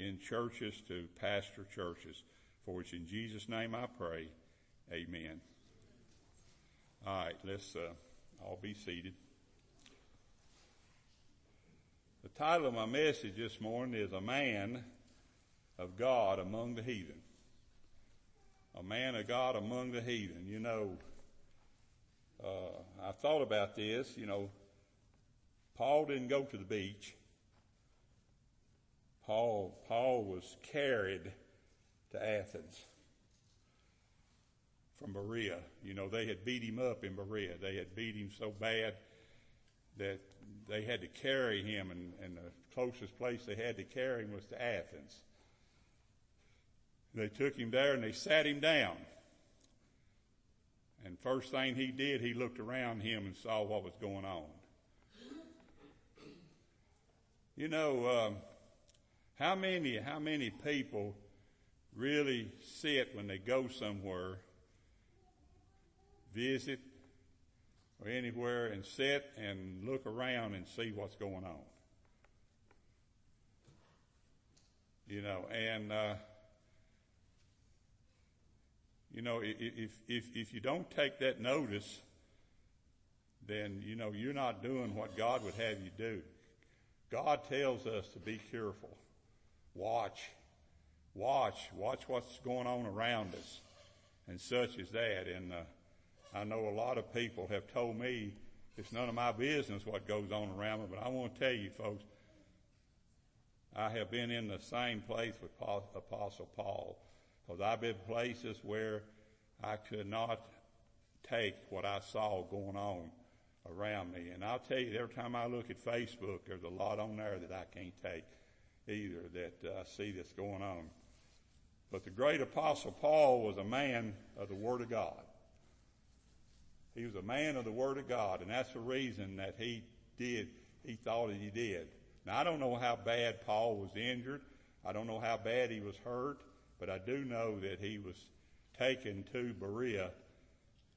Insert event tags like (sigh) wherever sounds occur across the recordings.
in churches to pastor churches. For which in Jesus' name I pray. Amen. All right, let's uh, all be seated. The title of my message this morning is A Man of God Among the Heathen. A Man of God Among the Heathen. You know, uh, I thought about this. You know, Paul didn't go to the beach. Paul, Paul was carried to Athens from Berea. You know, they had beat him up in Berea. They had beat him so bad that they had to carry him, and, and the closest place they had to carry him was to Athens. They took him there and they sat him down. And first thing he did, he looked around him and saw what was going on. You know, um, how many, how many people really sit when they go somewhere, visit, or anywhere and sit and look around and see what's going on? You know, and, uh, you know, if, if, if you don't take that notice, then, you know, you're not doing what God would have you do. God tells us to be careful. Watch. Watch. Watch what's going on around us and such as that. And, uh, I know a lot of people have told me it's none of my business what goes on around me, but I want to tell you folks, I have been in the same place with Apostle Paul because I've been places where I could not take what I saw going on around me. And I'll tell you, every time I look at Facebook, there's a lot on there that I can't take either that I see that's going on. But the great apostle Paul was a man of the Word of God. He was a man of the Word of God, and that's the reason that he did, he thought that he did. Now I don't know how bad Paul was injured. I don't know how bad he was hurt, but I do know that he was taken to Berea.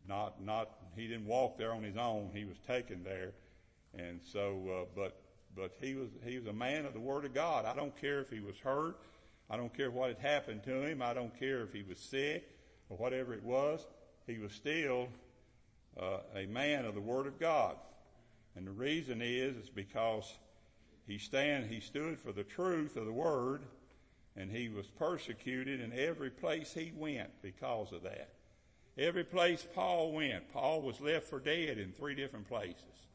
Not, not, he didn't walk there on his own. He was taken there. And so, uh, but but he was, he was a man of the Word of God. I don't care if he was hurt. I don't care what had happened to him. I don't care if he was sick or whatever it was. He was still uh, a man of the Word of God. And the reason is, is because he stand, he stood for the truth of the Word, and he was persecuted in every place he went because of that. Every place Paul went, Paul was left for dead in three different places.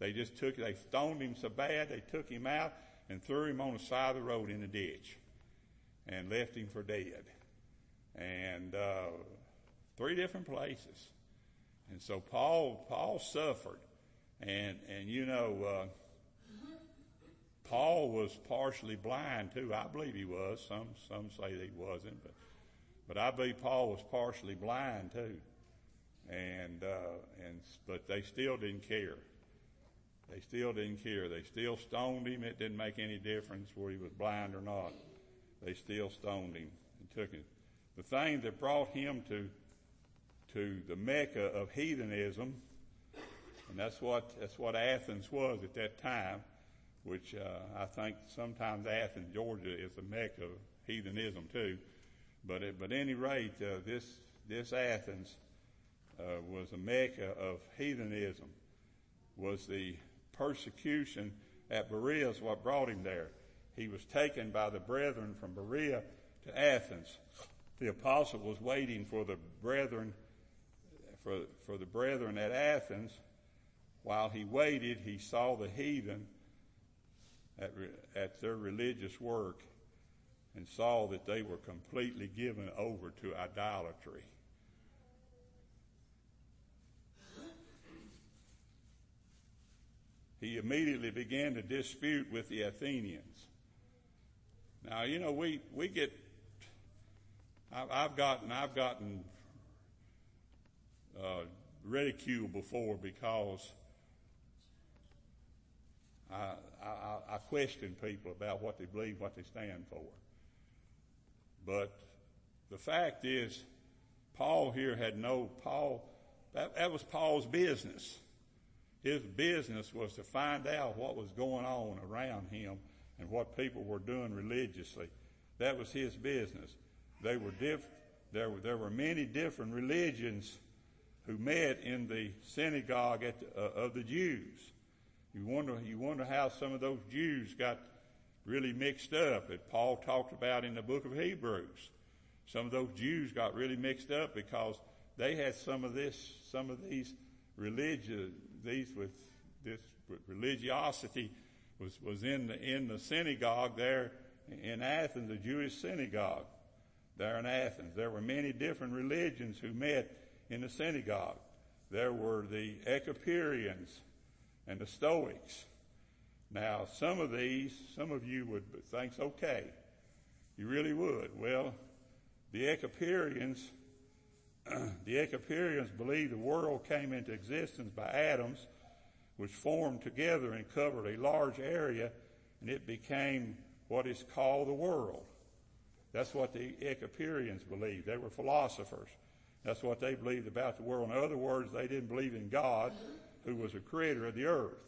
They just took, they stoned him so bad, they took him out and threw him on the side of the road in a ditch and left him for dead. And, uh, three different places. And so Paul, Paul suffered. And, and you know, uh, Paul was partially blind too. I believe he was. Some, some say he wasn't, but, but I believe Paul was partially blind too. And, uh, and, but they still didn't care. They still didn't care. They still stoned him. It didn't make any difference whether he was blind or not. They still stoned him and took him. The thing that brought him to, to the mecca of heathenism, and that's what, that's what Athens was at that time, which, uh, I think sometimes Athens, Georgia is the mecca of heathenism too. But at, but any rate, uh, this, this Athens, uh, was a mecca of heathenism, was the persecution at Berea is what brought him there. He was taken by the brethren from Berea to Athens. The apostle was waiting for the brethren, for, for the brethren at Athens. While he waited, he saw the heathen at, at their religious work and saw that they were completely given over to idolatry. He immediately began to dispute with the Athenians. Now, you know, we, we get, I've gotten, I've gotten, uh, ridiculed before because I, I, I question people about what they believe, what they stand for. But the fact is, Paul here had no, Paul, that, that was Paul's business. His business was to find out what was going on around him and what people were doing religiously. That was his business. They were diff- there, were, there were many different religions who met in the synagogue the, uh, of the Jews. You wonder, you wonder how some of those Jews got really mixed up that Paul talked about in the book of Hebrews. Some of those Jews got really mixed up because they had some of this, some of these religious, these with this religiosity was, was in the, in the synagogue there in Athens, the Jewish synagogue there in Athens. There were many different religions who met in the synagogue. There were the Epicureans and the Stoics. Now, some of these, some of you would think, okay, you really would. Well, the Epicureans, (clears throat) the Epicureans believed the world came into existence by atoms, which formed together and covered a large area, and it became what is called the world. That's what the Epicureans believed. They were philosophers. That's what they believed about the world. In other words, they didn't believe in God, who was the creator of the earth.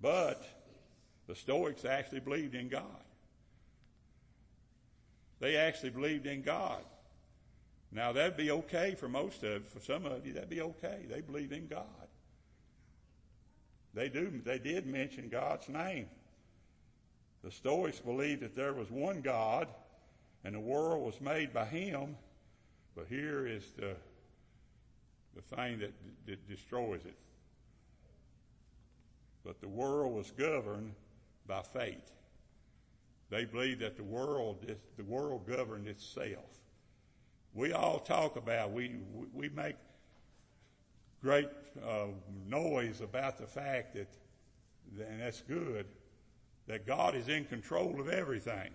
But the Stoics actually believed in God. They actually believed in God. Now that'd be okay for most of, for some of you, that'd be okay. They believe in God. They do, they did mention God's name. The Stoics believed that there was one God and the world was made by Him, but here is the, the thing that, that destroys it. But the world was governed by fate. They believed that the world, the world governed itself. We all talk about, we, we make great uh, noise about the fact that, and that's good, that God is in control of everything.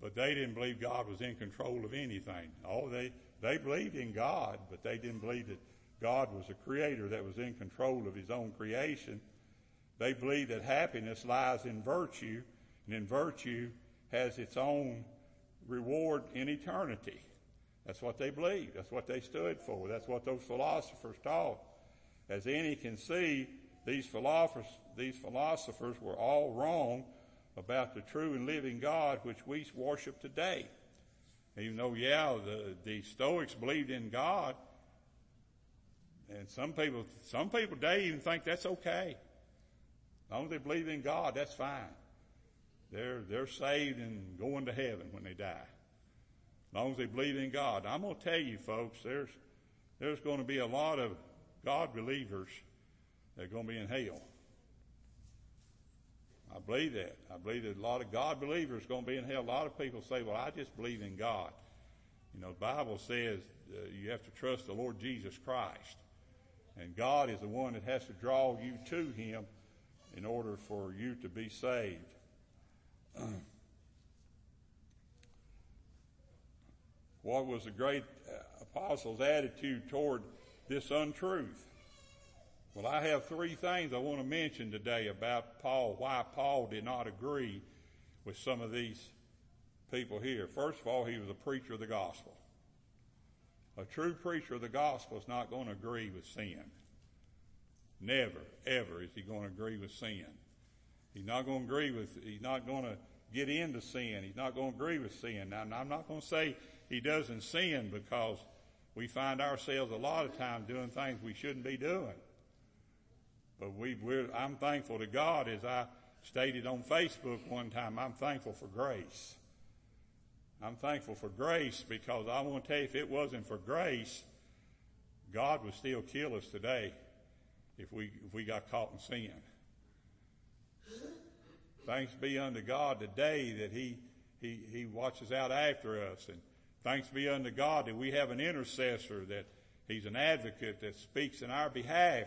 But they didn't believe God was in control of anything. Oh, they, they believed in God, but they didn't believe that God was a creator that was in control of his own creation. They believed that happiness lies in virtue, and in virtue has its own reward in eternity. That's what they believed. That's what they stood for. That's what those philosophers taught. As any can see, these philosophers, these philosophers were all wrong about the true and living God which we worship today. Even though, yeah, the, the Stoics believed in God, and some people, some people today even think that's okay. As long as they believe in God, that's fine. They're, they're saved and going to heaven when they die. As long as they believe in God. I'm going to tell you folks, there's, there's going to be a lot of God believers that are going to be in hell. I believe that. I believe that a lot of God believers are going to be in hell. A lot of people say, well, I just believe in God. You know, the Bible says uh, you have to trust the Lord Jesus Christ. And God is the one that has to draw you to Him in order for you to be saved. (clears throat) what was the great uh, apostle's attitude toward this untruth? Well, I have three things I want to mention today about Paul, why Paul did not agree with some of these people here. First of all, he was a preacher of the gospel. A true preacher of the gospel is not going to agree with sin. Never, ever is he going to agree with sin. He's not going to agree with, he's not going to get into sin. He's not going to agree with sin. Now, I'm not going to say he doesn't sin because we find ourselves a lot of times doing things we shouldn't be doing. But we, I'm thankful to God, as I stated on Facebook one time, I'm thankful for grace. I'm thankful for grace because I want to tell you, if it wasn't for grace, God would still kill us today if we, if we got caught in sin. Thanks be unto God today that He, He, He watches out after us. And thanks be unto God that we have an intercessor, that He's an advocate that speaks in our behalf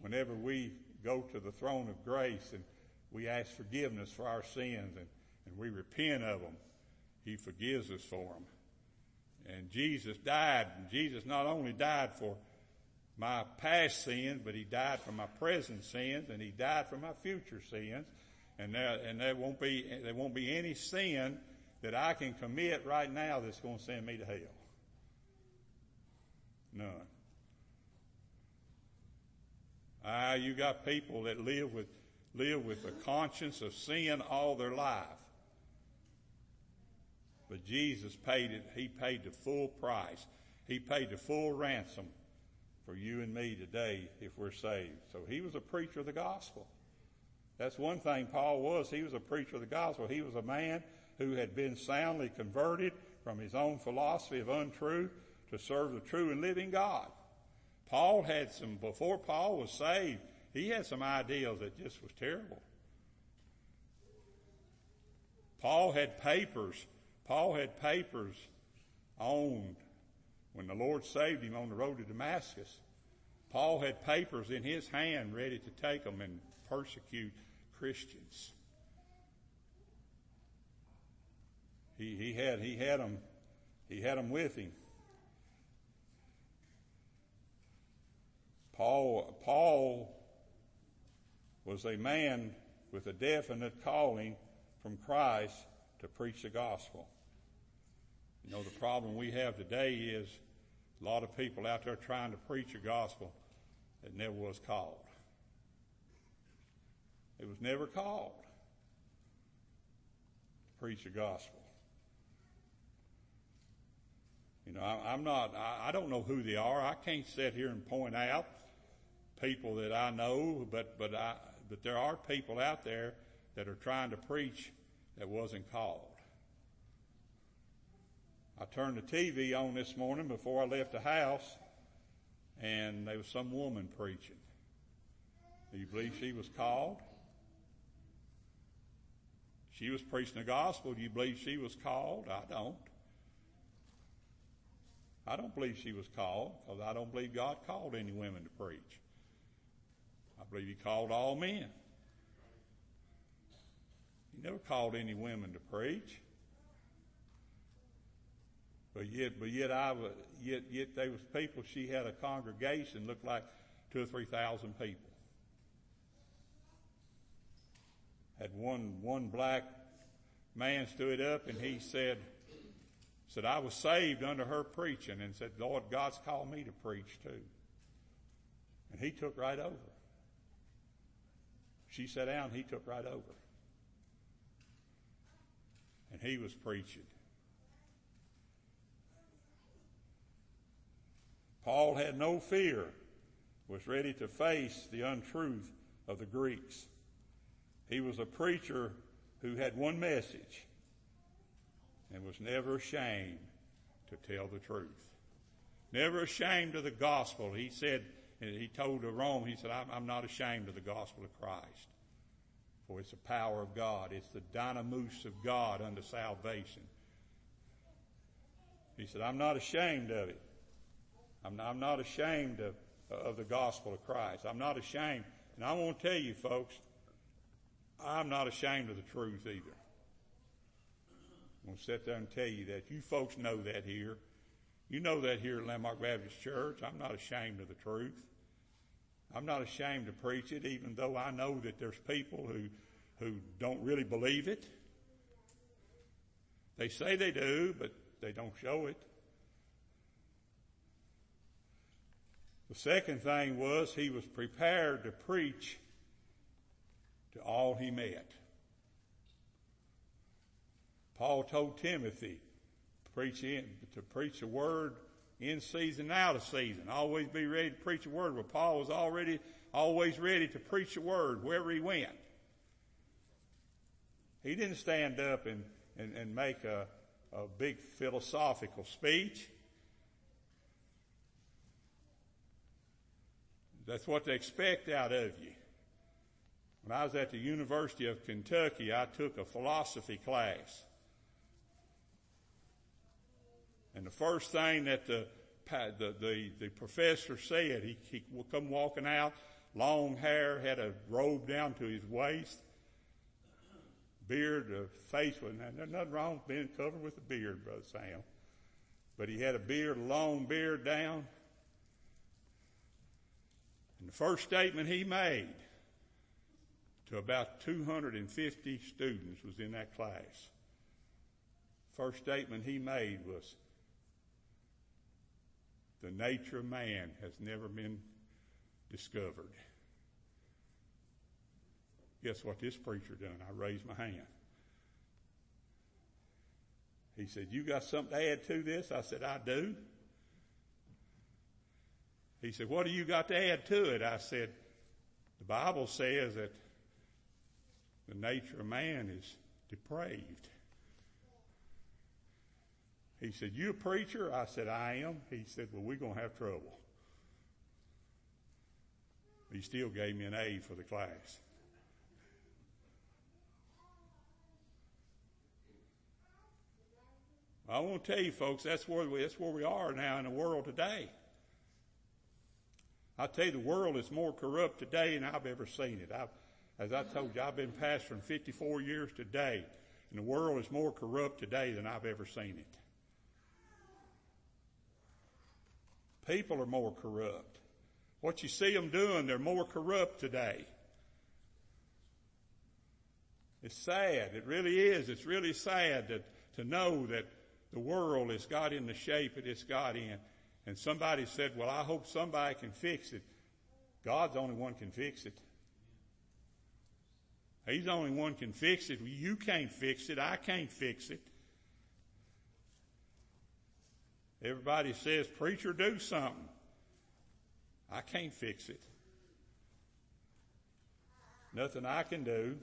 whenever we go to the throne of grace and we ask forgiveness for our sins and, and we repent of them, He forgives us for them. And Jesus died. And Jesus not only died for my past sins, but He died for my present sins, and He died for my future sins. And there, and there won't be there won't be any sin that I can commit right now that's going to send me to hell. None. Ah, you got people that live with live with a conscience of sin all their life. But Jesus paid it, He paid the full price. He paid the full ransom for you and me today if we're saved. So He was a preacher of the gospel. That's one thing Paul was. He was a preacher of the gospel. He was a man who had been soundly converted from his own philosophy of untruth to serve the true and living God. Paul had some, before Paul was saved, he had some ideals that just was terrible. Paul had papers, Paul had papers owned when the Lord saved him on the road to Damascus. Paul had papers in his hand ready to take them and persecute Christians. He, he had, he had them, he had them with him. Paul, Paul was a man with a definite calling from Christ to preach the gospel. You know, the problem we have today is a lot of people out there trying to preach a gospel that never was called. It was never called to preach the gospel. You know, I, am not, I, I don't know who they are. I can't sit here and point out people that I know, but, but I, but there are people out there that are trying to preach that wasn't called. I turned the TV on this morning before I left the house, and there was some woman preaching. Do you believe she was called? She was preaching the gospel. Do you believe she was called? I don't. I don't believe she was called because I don't believe God called any women to preach. I believe He called all men. He never called any women to preach. But yet, but yet I was, yet, yet there was people, she had a congregation, looked like two or three thousand people. Had one, one black man stood up and he said, said, I was saved under her preaching and said, Lord, God's called me to preach too. And he took right over. She sat down, he took right over. And he was preaching. Paul had no fear, was ready to face the untruth of the Greeks. He was a preacher who had one message and was never ashamed to tell the truth. Never ashamed of the gospel. He said, and he told to Rome, he said, I'm, not ashamed of the gospel of Christ. For it's the power of God. It's the dunamis of God unto salvation. He said, I'm not ashamed of it. I'm not, I'm not ashamed of, of the gospel of Christ. I'm not ashamed. And I want to tell you folks, I'm not ashamed of the truth either. I'm going to sit there and tell you that. You folks know that here. You know that here at Landmark Baptist Church. I'm not ashamed of the truth. I'm not ashamed to preach it, even though I know that there's people who, who don't really believe it. They say they do, but they don't show it. The second thing was he was prepared to preach to all he met. Paul told Timothy preach in, to preach a word in season, and out of season. Always be ready to preach a word. Well, Paul was already, always ready to preach a word wherever he went. He didn't stand up and, and, and make a, a big philosophical speech. That's what they expect out of you. When I was at the University of Kentucky, I took a philosophy class. And the first thing that the, the, the, the professor said, he, he come walking out, long hair, had a robe down to his waist, beard, a face was nothing wrong with being covered with a beard, Brother Sam. But he had a beard, a long beard down. And the first statement he made to about 250 students was in that class. First statement he made was, the nature of man has never been discovered. Guess what this preacher done? I raised my hand. He said, You got something to add to this? I said, I do. He said, What do you got to add to it? I said, The Bible says that the nature of man is depraved. He said, You a preacher? I said, I am. He said, Well, we're going to have trouble. He still gave me an A for the class. I want to tell you, folks, that's where we, that's where we are now in the world today. I tell you, the world is more corrupt today than I've ever seen it. I've, as I told you, I've been pastoring 54 years today, and the world is more corrupt today than I've ever seen it. People are more corrupt. What you see them doing, they're more corrupt today. It's sad. It really is. It's really sad that, to know that the world has got in the shape it has got in. And somebody said, well, I hope somebody can fix it. God's the only one can fix it. He's the only one can fix it. You can't fix it. I can't fix it. Everybody says, preacher, do something. I can't fix it. Nothing I can do.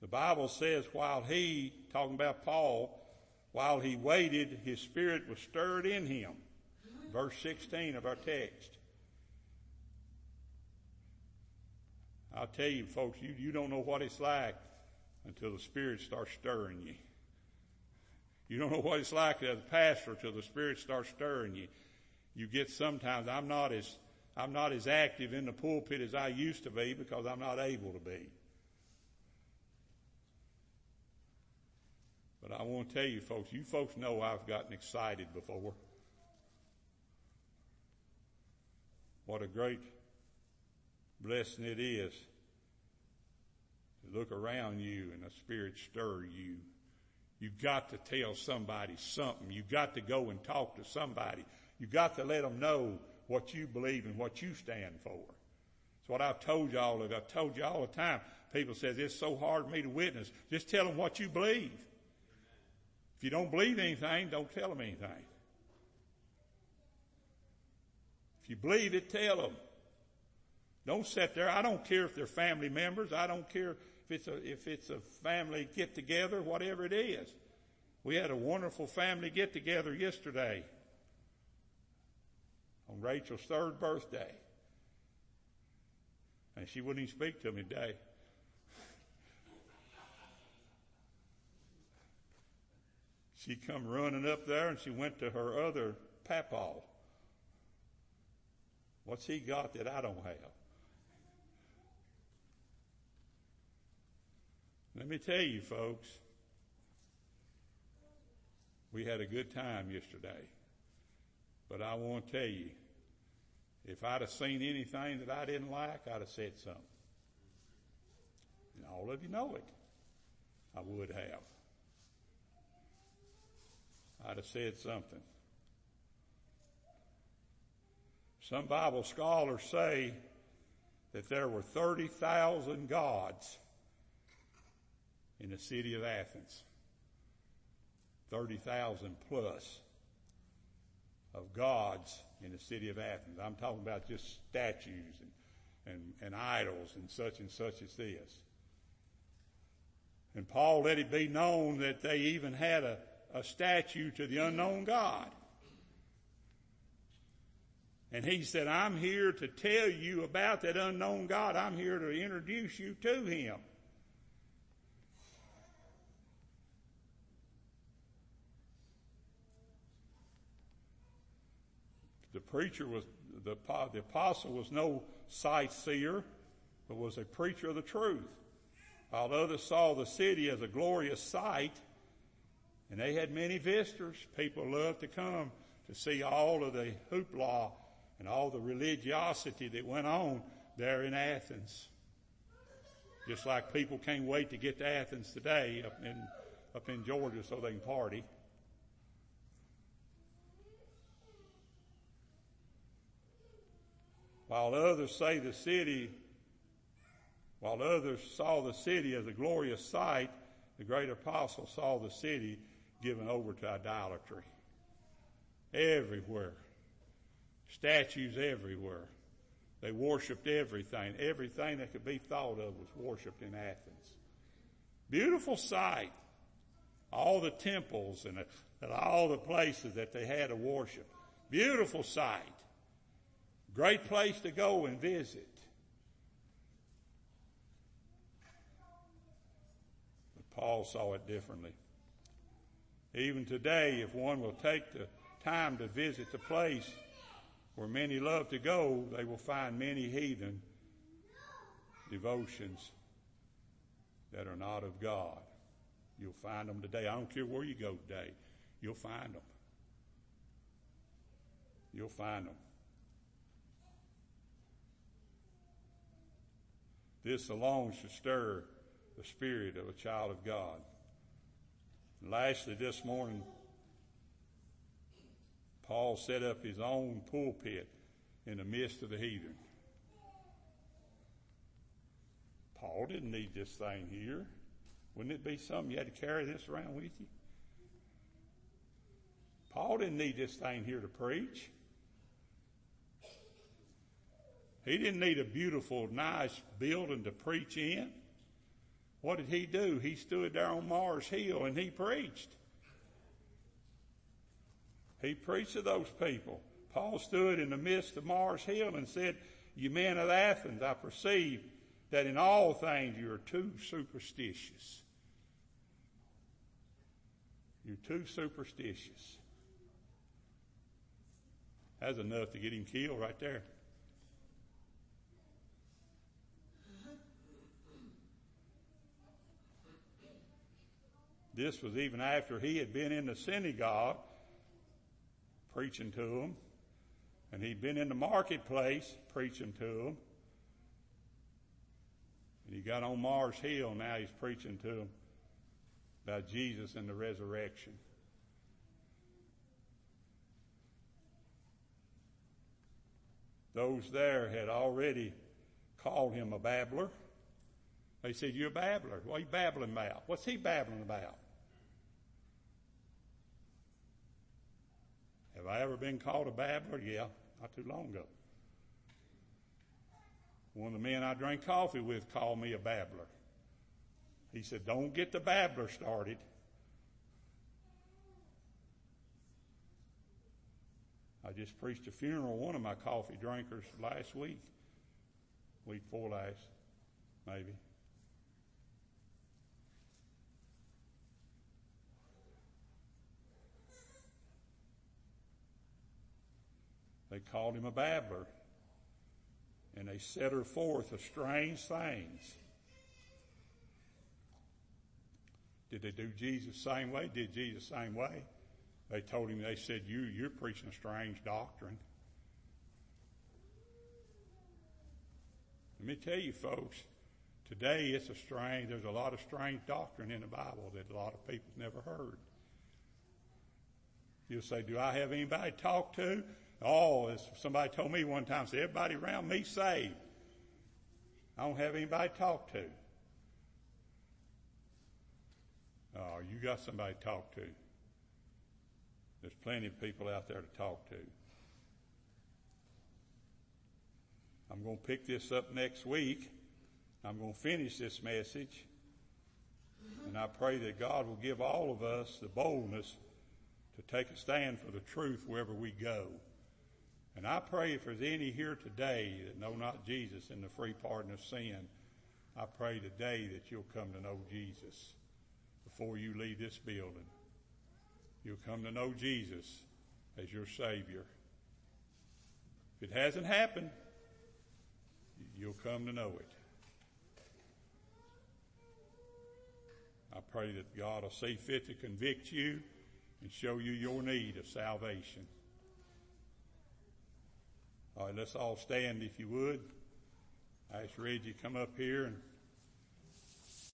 The Bible says while he, talking about Paul, while he waited, his spirit was stirred in him. Verse 16 of our text. I'll tell you folks, you, you don't know what it's like until the spirit starts stirring you. You don't know what it's like as a pastor until the spirit starts stirring you. You get sometimes, I'm not as, I'm not as active in the pulpit as I used to be because I'm not able to be. But I want to tell you folks, you folks know I've gotten excited before. What a great blessing it is to look around you and the Spirit stir you. You've got to tell somebody something. You've got to go and talk to somebody. You've got to let them know what you believe and what you stand for. It's what I've told y'all. I've told you all the time. People says it's so hard for me to witness. Just tell them what you believe. If you don't believe anything, don't tell them anything. If you believe it, tell them. Don't sit there. I don't care if they're family members. I don't care it's a, if it's a family get together, whatever it is. We had a wonderful family get together yesterday on Rachel's third birthday. And she wouldn't even speak to me today. she come running up there and she went to her other papaw. What's he got that I don't have? Let me tell you, folks, we had a good time yesterday. But I want to tell you, if I'd have seen anything that I didn't like, I'd have said something. And all of you know it. I would have. I'd have said something. Some Bible scholars say that there were 30,000 gods in the city of Athens. 30,000 plus of gods in the city of Athens. I'm talking about just statues and, and, and idols and such and such as this. And Paul let it be known that they even had a, a statue to the unknown God. And he said, I'm here to tell you about that unknown God. I'm here to introduce you to him. Preacher was, the, the apostle was no sightseer, but was a preacher of the truth. While others saw the city as a glorious sight, and they had many visitors. People loved to come to see all of the hoopla and all the religiosity that went on there in Athens. Just like people can't wait to get to Athens today up in, up in Georgia so they can party. While others say the city While others saw the city as a glorious sight, the great apostle saw the city given over to idolatry. Everywhere. Statues everywhere. They worshiped everything. Everything that could be thought of was worshiped in Athens. Beautiful sight. All the temples and all the places that they had to worship. Beautiful sight. Great place to go and visit. But Paul saw it differently. Even today, if one will take the time to visit the place where many love to go, they will find many heathen devotions that are not of God. You'll find them today. I don't care where you go today. You'll find them. You'll find them. This alone should stir the spirit of a child of God. And lastly, this morning, Paul set up his own pulpit in the midst of the heathen. Paul didn't need this thing here. Wouldn't it be something you had to carry this around with you? Paul didn't need this thing here to preach. He didn't need a beautiful, nice building to preach in. What did he do? He stood there on Mars Hill and he preached. He preached to those people. Paul stood in the midst of Mars Hill and said, You men of Athens, I perceive that in all things you are too superstitious. You're too superstitious. That's enough to get him killed right there. This was even after he had been in the synagogue preaching to them, and he'd been in the marketplace preaching to them. And he got on Mars Hill, now he's preaching to them about Jesus and the resurrection. Those there had already called him a babbler. They said, You're a babbler. What are you babbling about? What's he babbling about? Have I ever been called a babbler? Yeah, not too long ago. One of the men I drank coffee with called me a babbler. He said, Don't get the babbler started. I just preached a funeral one of my coffee drinkers last week. Week four last, maybe. They called him a babbler. And they set her forth of strange things. Did they do Jesus the same way? Did Jesus the same way? They told him, they said, you, you're preaching a strange doctrine. Let me tell you folks, today it's a strange, there's a lot of strange doctrine in the Bible that a lot of people never heard. You'll say, do I have anybody to talk to? Oh, as somebody told me one time, said, everybody around me saved. I don't have anybody to talk to. Oh, you got somebody to talk to. There's plenty of people out there to talk to. I'm going to pick this up next week. I'm going to finish this message. And I pray that God will give all of us the boldness to take a stand for the truth wherever we go. And I pray if there's any here today that know not Jesus and the free pardon of sin, I pray today that you'll come to know Jesus before you leave this building. You'll come to know Jesus as your Savior. If it hasn't happened, you'll come to know it. I pray that God will see fit to convict you and show you your need of salvation. All right, let's all stand if you would. I ask Reggie to come up here and